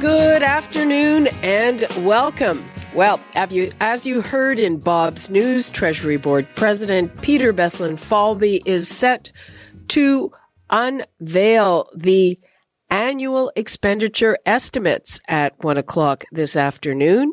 Good afternoon and welcome. Well, you, as you heard in Bob's news, Treasury Board President Peter Bethlen Bethlenfalvy is set to unveil the annual expenditure estimates at one o'clock this afternoon.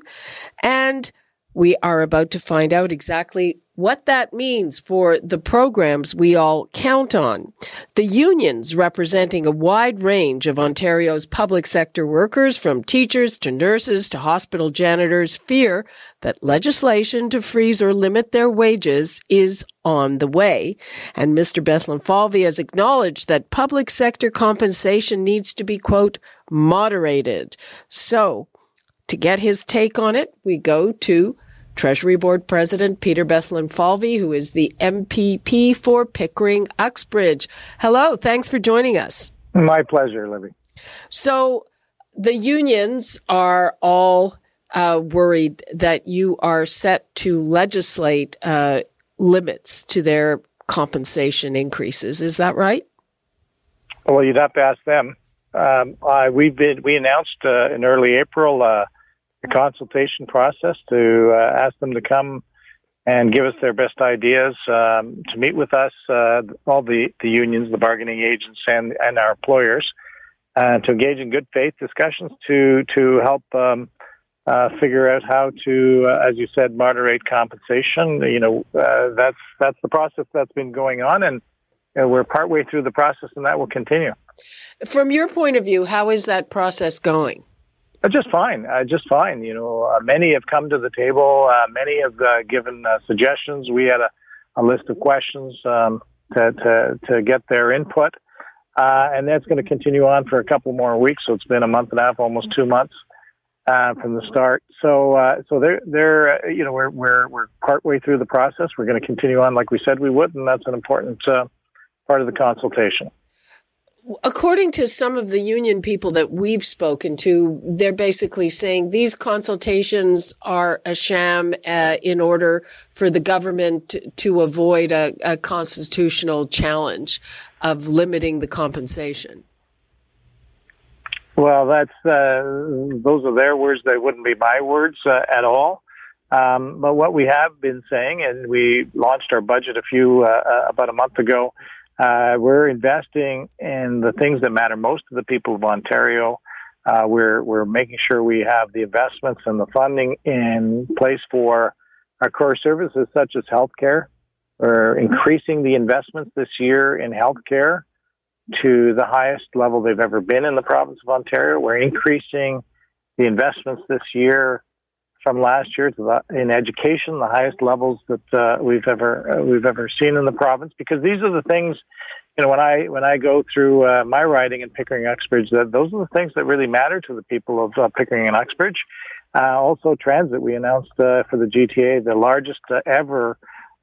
And we are about to find out exactly what that means for the programs we all count on. The unions representing a wide range of Ontario's public sector workers, from teachers to nurses to hospital janitors, fear that legislation to freeze or limit their wages is on the way. And Mr. Bethlenfalvy has acknowledged that public sector compensation needs to be, quote, moderated. So, to get his take on it, we go to Treasury Board President Peter Bethlenfalvy, who is the MPP for Pickering Uxbridge. Hello, thanks for joining us. My pleasure, Libby. So, the unions are all uh, worried that you are set to legislate uh, limits to their compensation increases. Is that right? Well, you'd have to ask them. Um, uh, we've been we announced uh, in early April uh, a consultation process to uh, ask them to come and give us their best ideas, um, to meet with us, uh, all the, the unions, the bargaining agents, and, and our employers, uh, to engage in good faith discussions to, to help um, uh, figure out how to, uh, as you said, moderate compensation. You know, uh, that's, that's the process that's been going on, and we're partway through the process, and that will continue. From your point of view, how is that process going? Uh, just fine, uh, just fine. You know, uh, many have come to the table. Uh, many have uh, given uh, suggestions. We had a, a list of questions um, to, to, to get their input, and that's going to continue on for a couple more weeks. So it's been a month and a half, almost two months from the start. So, so they're they're you know we're we're we're partway through the process. We're going to continue on like we said we would, and that's an important part of the consultation according to some of the union people that we've spoken to, they're basically saying these consultations are a sham uh, in order for the government to, avoid a, a, constitutional challenge of limiting the compensation. Well, that's uh, those are their words. They wouldn't be my words uh, at all. Um, but what we have been saying, and we launched our budget a few uh, uh, about a month ago uh, we're investing in the things that matter most to the people of Ontario. Uh, we're we're making sure we have the investments and the funding in place for our core services such as healthcare. We're increasing the investments this year in healthcare to the highest level they've ever been in the province of Ontario. We're increasing the investments this year from last year to the, in education, the highest levels that uh, we've ever uh, we've ever seen in the province. Because these are the things, you know, when I when I go through uh, my riding in Pickering Uxbridge, that those are the things that really matter to the people of uh, Pickering and Uxbridge. Uh, also, transit. We announced uh, for the GTA the largest ever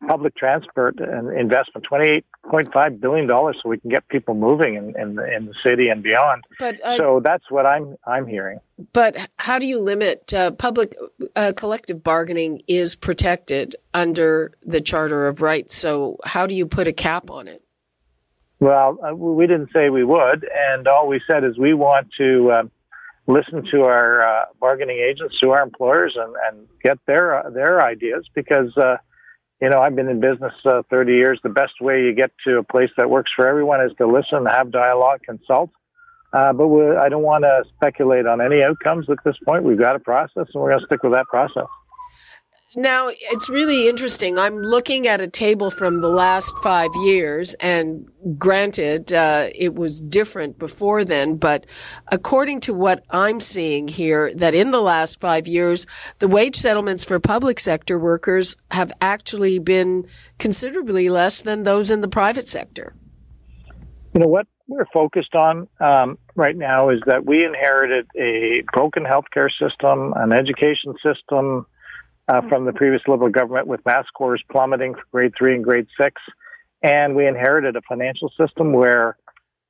public transport and investment, $28.5 billion so we can get people moving in, in, the, in the city and beyond. But, uh, so that's what I'm, I'm hearing. But how do you limit uh, public uh, collective bargaining is protected under the Charter of Rights. So how do you put a cap on it? Well, uh, we didn't say we would. And all we said is we want to uh, listen to our uh, bargaining agents, to our employers and, and get their, their ideas because, you know, I've been in business uh, 30 years. The best way you get to a place that works for everyone is to listen, have dialogue, consult. Uh, but I don't want to speculate on any outcomes at this point. We've got a process, and we're going to stick with that process. Now, it's really interesting. I'm looking at a table from the last five years, and granted, uh, it was different before then, but according to what I'm seeing here, that in the last five years, the wage settlements for public sector workers have actually been considerably less than those in the private sector. You know what? we're focused on um, right now is that we inherited a broken healthcare system, an education system uh, from the previous Liberal government with math scores plummeting for grade three and grade six. And we inherited a financial system where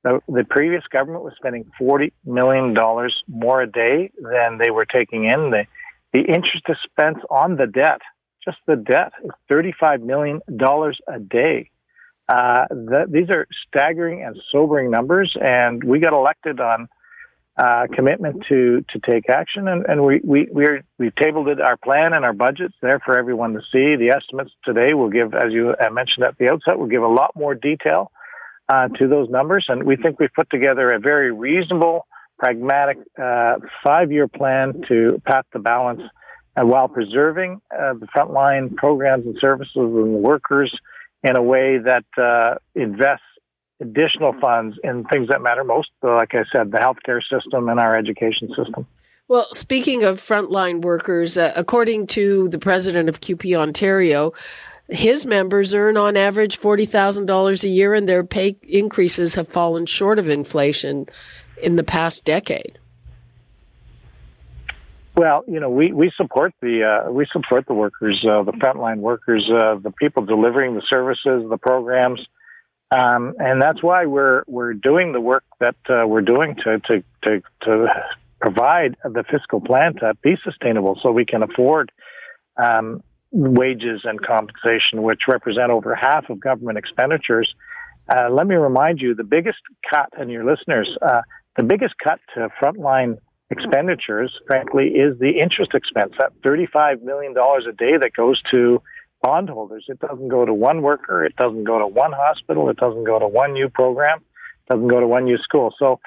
the, the previous government was spending $40 million more a day than they were taking in. The, the interest expense on the debt, just the debt, is $35 million a day. Uh, the, these are staggering and sobering numbers, and we got elected on uh, commitment to to take action, and, and we we we're, we've tabled it our plan and our budgets there for everyone to see. The estimates today will give, as you mentioned at the outset, will give a lot more detail uh, to those numbers, and we think we've put together a very reasonable, pragmatic uh, five-year plan to path the balance, and while preserving uh, the frontline programs and services and workers in a way that uh, invests additional funds in things that matter most, like I said, the healthcare system and our education system. Well, speaking of frontline workers, uh, according to the president of CUPE Ontario, his members earn on average $40,000 a year and their pay increases have fallen short of inflation in the past decade. Well, you know, we, we support the uh, we support the workers, uh, the frontline workers, uh, the people delivering the services, the programs, um, and that's why we're we're doing the work that uh, we're doing to, to to to provide the fiscal plan to be sustainable, so we can afford um, wages and compensation, which represent over half of government expenditures. Uh, let me remind you, the biggest cut, and your listeners, uh, the biggest cut to frontline expenditures, frankly, is the interest expense. That $35 million a day that goes to bondholders. It doesn't go to one worker. It doesn't go to one hospital. It doesn't go to one new program. It doesn't go to one new school. So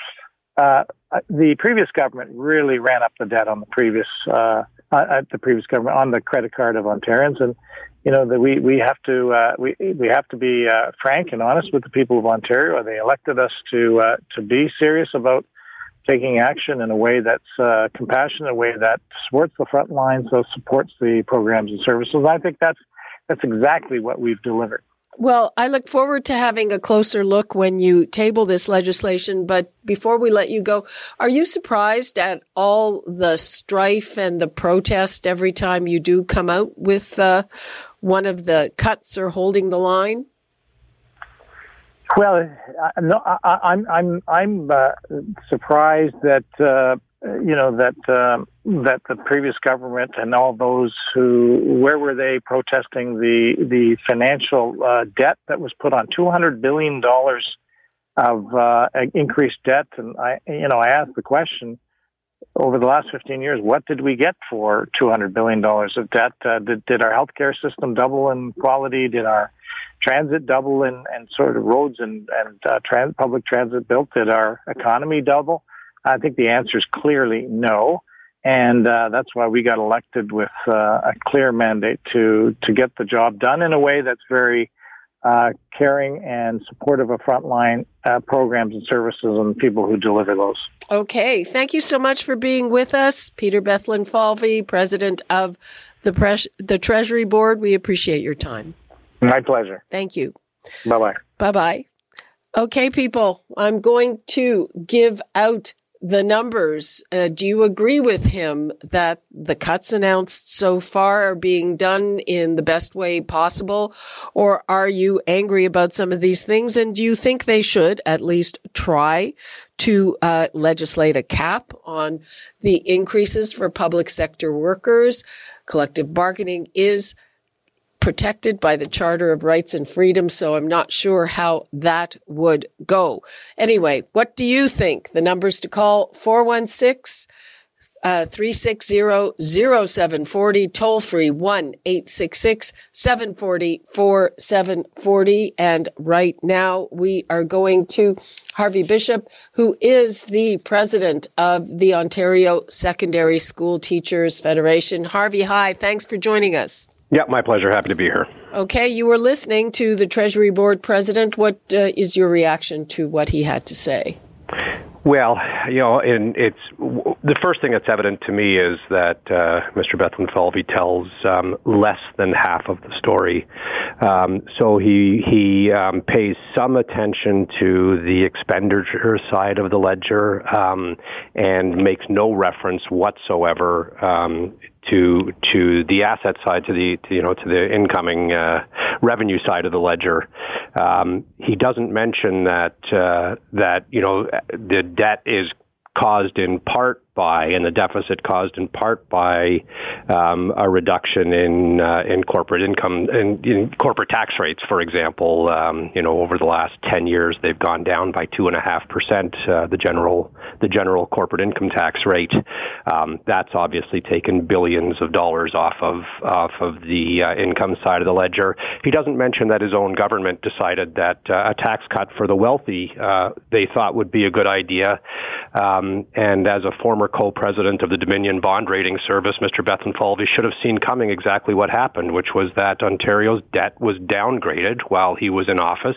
uh, the previous government really ran up the debt on the previous uh, uh, the previous government on the credit card of Ontarians, and you know that we we have to uh, we we have to be uh, frank and honest with the people of Ontario. They elected us to uh, to be serious about taking action in a way that's uh, compassionate, a way that supports the front lines, so supports the programs and services. I think that's that's exactly what we've delivered. Well, I look forward to having a closer look when you table this legislation. But before we let you go, are you surprised at all the strife and the protest every time you do come out with uh, one of the cuts or holding the line? Well, no, I, am I'm I'm I'm uh, surprised that uh, you know that um, that the previous government and all those who where were they protesting the the financial uh, debt that was put on? Two hundred billion dollars of uh, increased debt. And I you know I asked the question over the last 15 years what did we get for 200 billion dollars of debt? Uh, did did our healthcare system double in quality? Did our transit double in and sort of roads and and uh, trans, public transit built? Did our economy double I think the answer is clearly no. And uh, that's why we got elected with uh, a clear mandate to to get the job done in a way that's very uh, caring and supportive of frontline uh, programs and services and people who deliver those. Okay, thank you so much for being with us, Peter Bethlenfalvy, president of the Pres- the Treasury Board. We appreciate your time. My pleasure. Thank you. Bye bye. Bye bye. Okay, people, I'm going to give out the numbers. Uh, do you agree with him that the cuts announced so far are being done in the best way possible? Or are you angry about some of these things? And do you think they should at least try to uh, legislate a cap on the increases for public sector workers? Collective bargaining is protected by the Charter of Rights and Freedoms, so I'm not sure how that would go. Anyway, what do you think? The numbers to call 416 uh, 360-0740, toll free 1-866-740-4740. And right now we are going to Harvey Bischof, who is the president of the Ontario Secondary School Teachers Federation. Harvey, hi. Thanks for joining us. Yeah, my pleasure. Happy to be here. Okay, you were listening to the Treasury Board president. What uh, is your reaction to what he had to say? Well, you know, and it's the first thing that's evident to me is that uh, Mr. Bethlenfalvy tells um, less than half of the story. Um, so he he um, pays some attention to the expenditure side of the ledger um, and makes no reference whatsoever um, to to the asset side, to the to, you know to the incoming uh, revenue side of the ledger. Um, he doesn't mention that uh, that you know the debt is caused in part by, and the deficit caused in part by um, a reduction in uh, in corporate income in, in, corporate tax rates. For example, um, you know, over the last ten years, they've gone down by two and a half percent. Uh, the general the general corporate income tax rate. Um, that's obviously taken billions of dollars off of off of the uh, income side of the ledger. He doesn't mention that his own government decided that uh, a tax cut for the wealthy uh, they thought would be a good idea. Um, and as a former former co-president of the Dominion Bond Rating Service, Mr. Bethlenfalvy, should have seen coming exactly what happened, which was that Ontario's debt was downgraded while he was in office,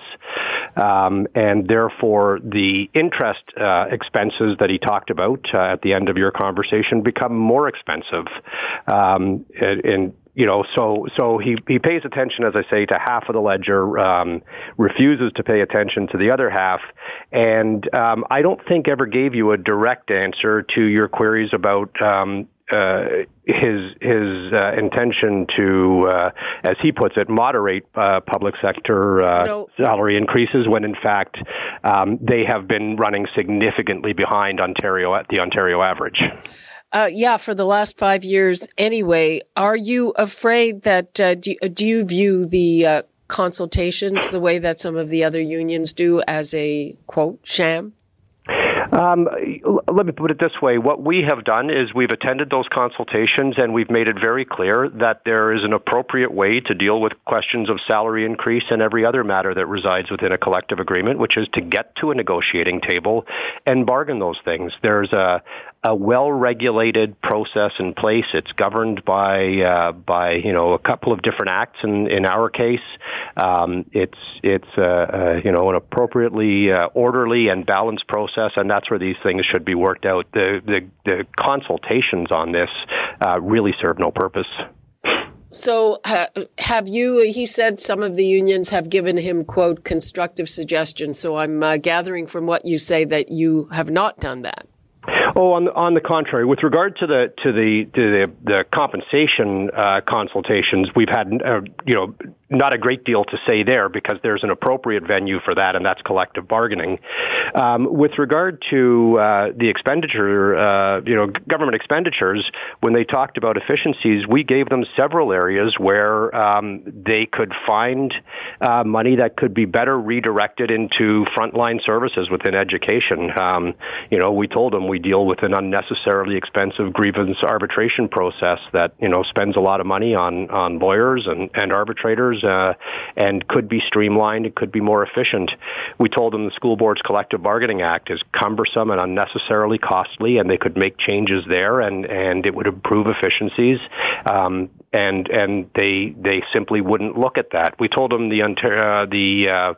um, and therefore the interest uh, expenses that he talked about uh, at the end of your conversation become more expensive. Um, and you know, so so he he pays attention, as I say, to half of the ledger, um, refuses to pay attention to the other half, and um, I don't think ever gave you a direct answer to your queries about. Um, uh, his his uh, intention to, uh, as he puts it, moderate uh, public sector uh, no. salary increases when in fact um, they have been running significantly behind Ontario at the Ontario average. Uh, yeah, for the last five years anyway. Are you afraid that, uh, do, do, you view the uh, consultations the way that some of the other unions do as a quote sham? Um, let me put it this way. What we have done is we've attended those consultations and we've made it very clear that there is an appropriate way to deal with questions of salary increase and every other matter that resides within a collective agreement, which is to get to a negotiating table and bargain those things. There's a, a well-regulated process in place. It's governed by uh, by you know a couple of different acts. In in our case, um, it's it's uh, uh, you know an appropriately uh, orderly and balanced process, and that's where these things should be worked out. The the, the consultations on this uh, really serve no purpose. So, have you? He said some of the unions have given him quote constructive suggestions. So, I'm uh, gathering from what you say that you have not done that. Oh, on the, on the contrary, with regard to the to the to the, the compensation uh, consultations, we've had uh, you know not a great deal to say there because there's an appropriate venue for that, and that's collective bargaining. Um, with regard to uh, the expenditure, uh, you know, government expenditures, when they talked about efficiencies, we gave them several areas where um, they could find uh, money that could be better redirected into frontline services within education. Um, you know, we told them we deal with an unnecessarily expensive grievance arbitration process that you know spends a lot of money on on lawyers and, and arbitrators uh, and could be streamlined. It could be more efficient. We told them the School Board's Collective Bargaining Act is cumbersome and unnecessarily costly, and they could make changes there, and and it would improve efficiencies. Um, and and they they simply wouldn't look at that. We told them the uh, the uh,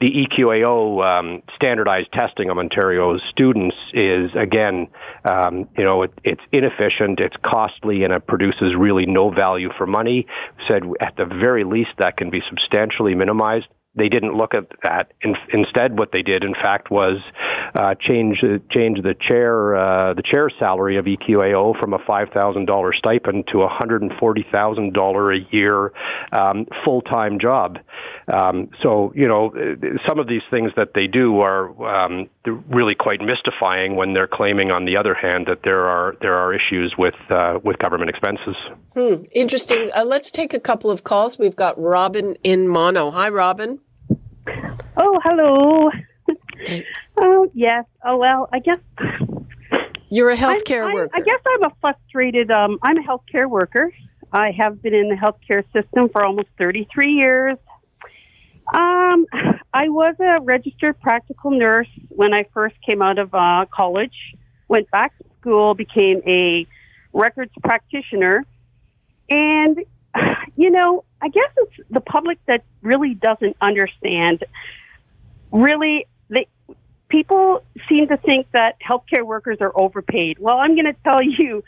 the EQAO um, standardized testing of Ontario's students is again, um, you know, it, it's inefficient, it's costly, and it produces really no value for money. Said at the very least that can be substantially minimized they didn't look at that. In, instead, what they did, in fact, was uh, change change the chair uh, the chair salary of EQAO from a five thousand dollar stipend to a hundred and forty thousand dollar a year um, full time job. Um, so you know, some of these things that they do are um, really quite mystifying when they're claiming, on the other hand, that there are there are issues with uh, with government expenses. Hmm. Interesting. Uh, let's take a couple of calls. We've got Robin in Mono. Hi, Robin. Oh, hello. Oh, yes. Oh, well, I guess. You're a healthcare I, worker. I, guess I'm a frustrated. Um, I'm a healthcare worker. I have been in the healthcare system for almost 33 years. Um, I was a registered practical nurse when I first came out of uh, college. Went back to school, became a records practitioner, and you know, I guess it's the public that really doesn't understand. Really, people seem to think that healthcare workers are overpaid. Well, I'm going to tell you,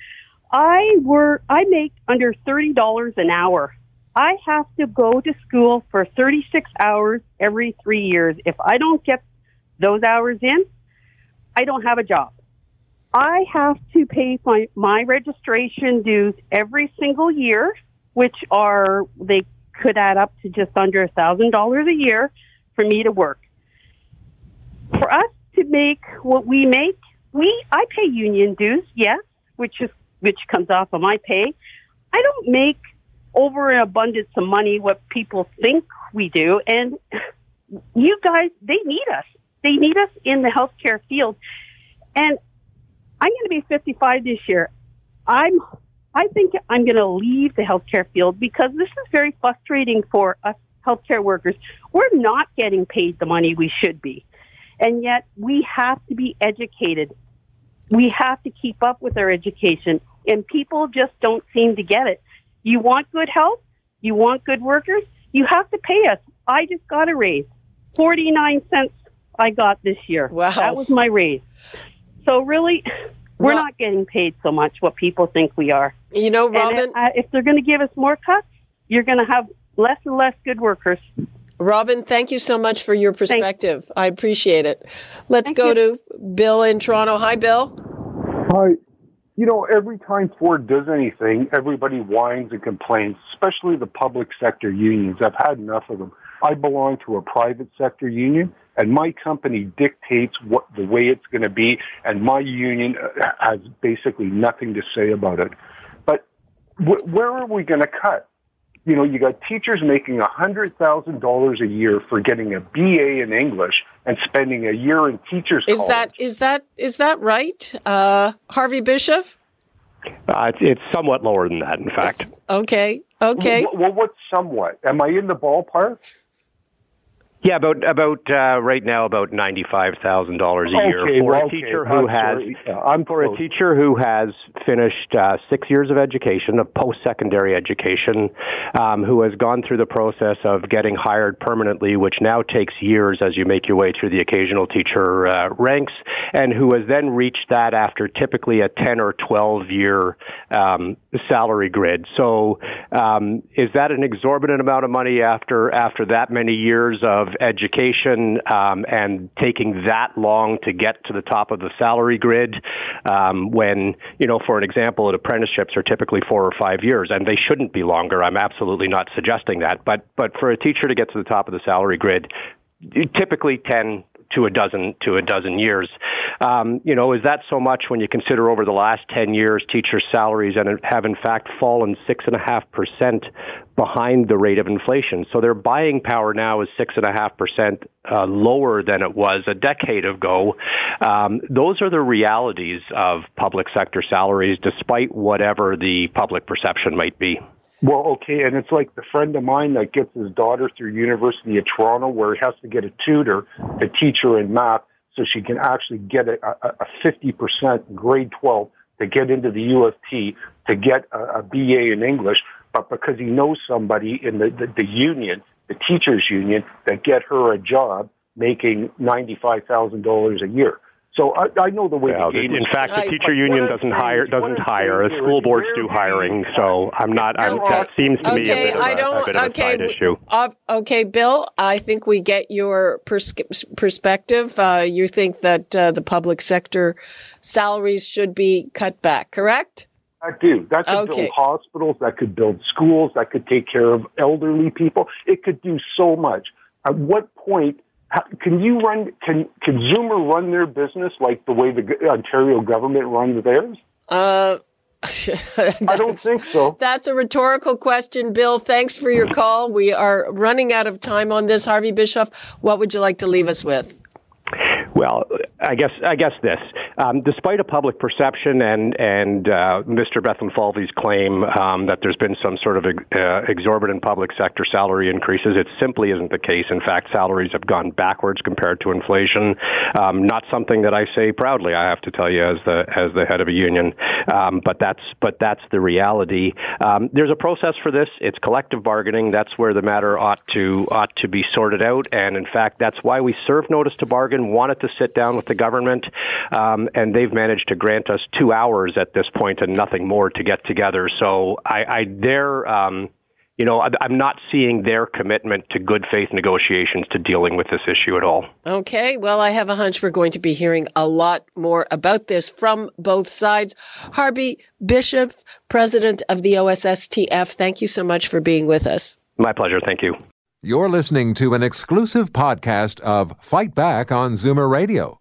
I work, I make under $30 an hour. I have to go to school for 36 hours every three years. If I don't get those hours in, I don't have a job. I have to pay my, my registration dues every single year, which are, they could add up to just under a thousand dollars a year for me to work. For us to make what we make, we, I pay union dues, yes, which is, which comes off of my pay. I don't make over an abundance of money what people think we do. And you guys, they need us. They need us in the healthcare field. And I'm going to be 55 this year. I'm, I think I'm going to leave the healthcare field because this is very frustrating for us healthcare workers. We're not getting paid the money we should be. And yet we have to be educated. We have to keep up with our education and people just don't seem to get it. You want good health? You want good workers? You have to pay us. I just got a raise. 49 cents I got this year. Wow. That was my raise. So really, we're well, not getting paid so much what people think we are. You know, Robin, if, uh, if they're going to give us more cuts, you're going to have less and less good workers. Robin, thank you so much for your perspective. Thanks. I appreciate it. Let's thank go you. to Bill in Toronto. Hi, Bill. Hi. You know, every time Ford does anything, everybody whines and complains, especially the public sector unions. I've had enough of them. I belong to a private sector union, and my company dictates what the way it's going to be, and my union uh, has basically nothing to say about it. But wh- where are we going to cut? You know, you got teachers making $100,000 a year for getting a BA in English and spending a year in teachers is college. that is that is that right, uh, Harvey Bischof? Uh, it's, it's somewhat lower than that, in fact. Okay. Okay. Well, well, what's somewhat? Am I in the ballpark? Yeah, about about uh, right now about ninety five thousand dollars a Okay, year for well, a okay, teacher who has. Yeah, I'm for a teacher who has finished uh, six years of education, of post secondary education, um, who has gone through the process of getting hired permanently, which now takes years as you make your way through the occasional teacher uh, ranks, and who has then reached that after typically a ten or twelve year um, salary grid. So, um, is that an exorbitant amount of money after after that many years of education um, and taking that long to get to the top of the salary grid? Um, when you know, for an example, apprenticeships are typically four or five years, and they shouldn't be longer. I'm absolutely not suggesting that, but but for a teacher to get to the top of the salary grid, typically ten to a dozen to a dozen years. Um, you know, is that so much when you consider over the last ten years teachers' salaries and have in fact fallen six and a half percent behind the rate of inflation? So their buying power now is six and a half percent uh, lower than it was a decade ago. Um, those are the realities of public sector salaries, despite whatever the public perception might be. Well, okay, and it's like the friend of mine that gets his daughter through University of Toronto, where he has to get a tutor to teach her in math, so she can actually get a, a fifty percent grade twelve to get into the U of T to get a, a BA in English, but because he knows somebody in the, the, the union, the teachers union, that get her a job making ninety five thousand dollars a year. So I, I know the way Well, the game in fact, the teacher But union doesn't hire doesn't hire. The school boards do do hiring, so I'm not. I'm, No, that seems to me a bit of I a, don't. a bit of okay, a side w- issue. uh, okay, Bill. I think we get your pers- perspective. Uh, you think that uh, the public sector salaries should be cut back, correct? I do. That could Okay. build hospitals. That could build schools. That could take care of elderly people. It could do so much. At what point how, can you run? Can can Zoomer run their business like the way the Ontario government runs theirs? Uh, I don't think so. That's a rhetorical question, Bill. Thanks for your call. We are running out of time on this. Harvey Bischof, what would you like to leave us with? Well, I guess I guess this. Um, despite a public perception and and uh, Mr. Bethlenfalvy's claim um, that there's been some sort of uh, exorbitant public sector salary increases, it simply isn't the case. In fact, salaries have gone backwards compared to inflation. Um, not something that I say proudly, I have to tell you, as the as the head of a union. Um, but that's but that's the reality. Um, there's a process for this. It's collective bargaining. That's where the matter ought to ought to be sorted out. And in fact, that's why we served notice to bargain. Wanted to sit down with the government, um, and they've managed to grant us two hours at this point and nothing more to get together. So I, I they're um, you know, I'm not seeing their commitment to good faith negotiations to dealing with this issue at all. Okay. Well, I have a hunch we're going to be hearing a lot more about this from both sides. Harvey Bischof, president of the OSSTF, thank you so much for being with us. My pleasure. Thank you. You're listening to an exclusive podcast of Fight Back on Zoomer Radio,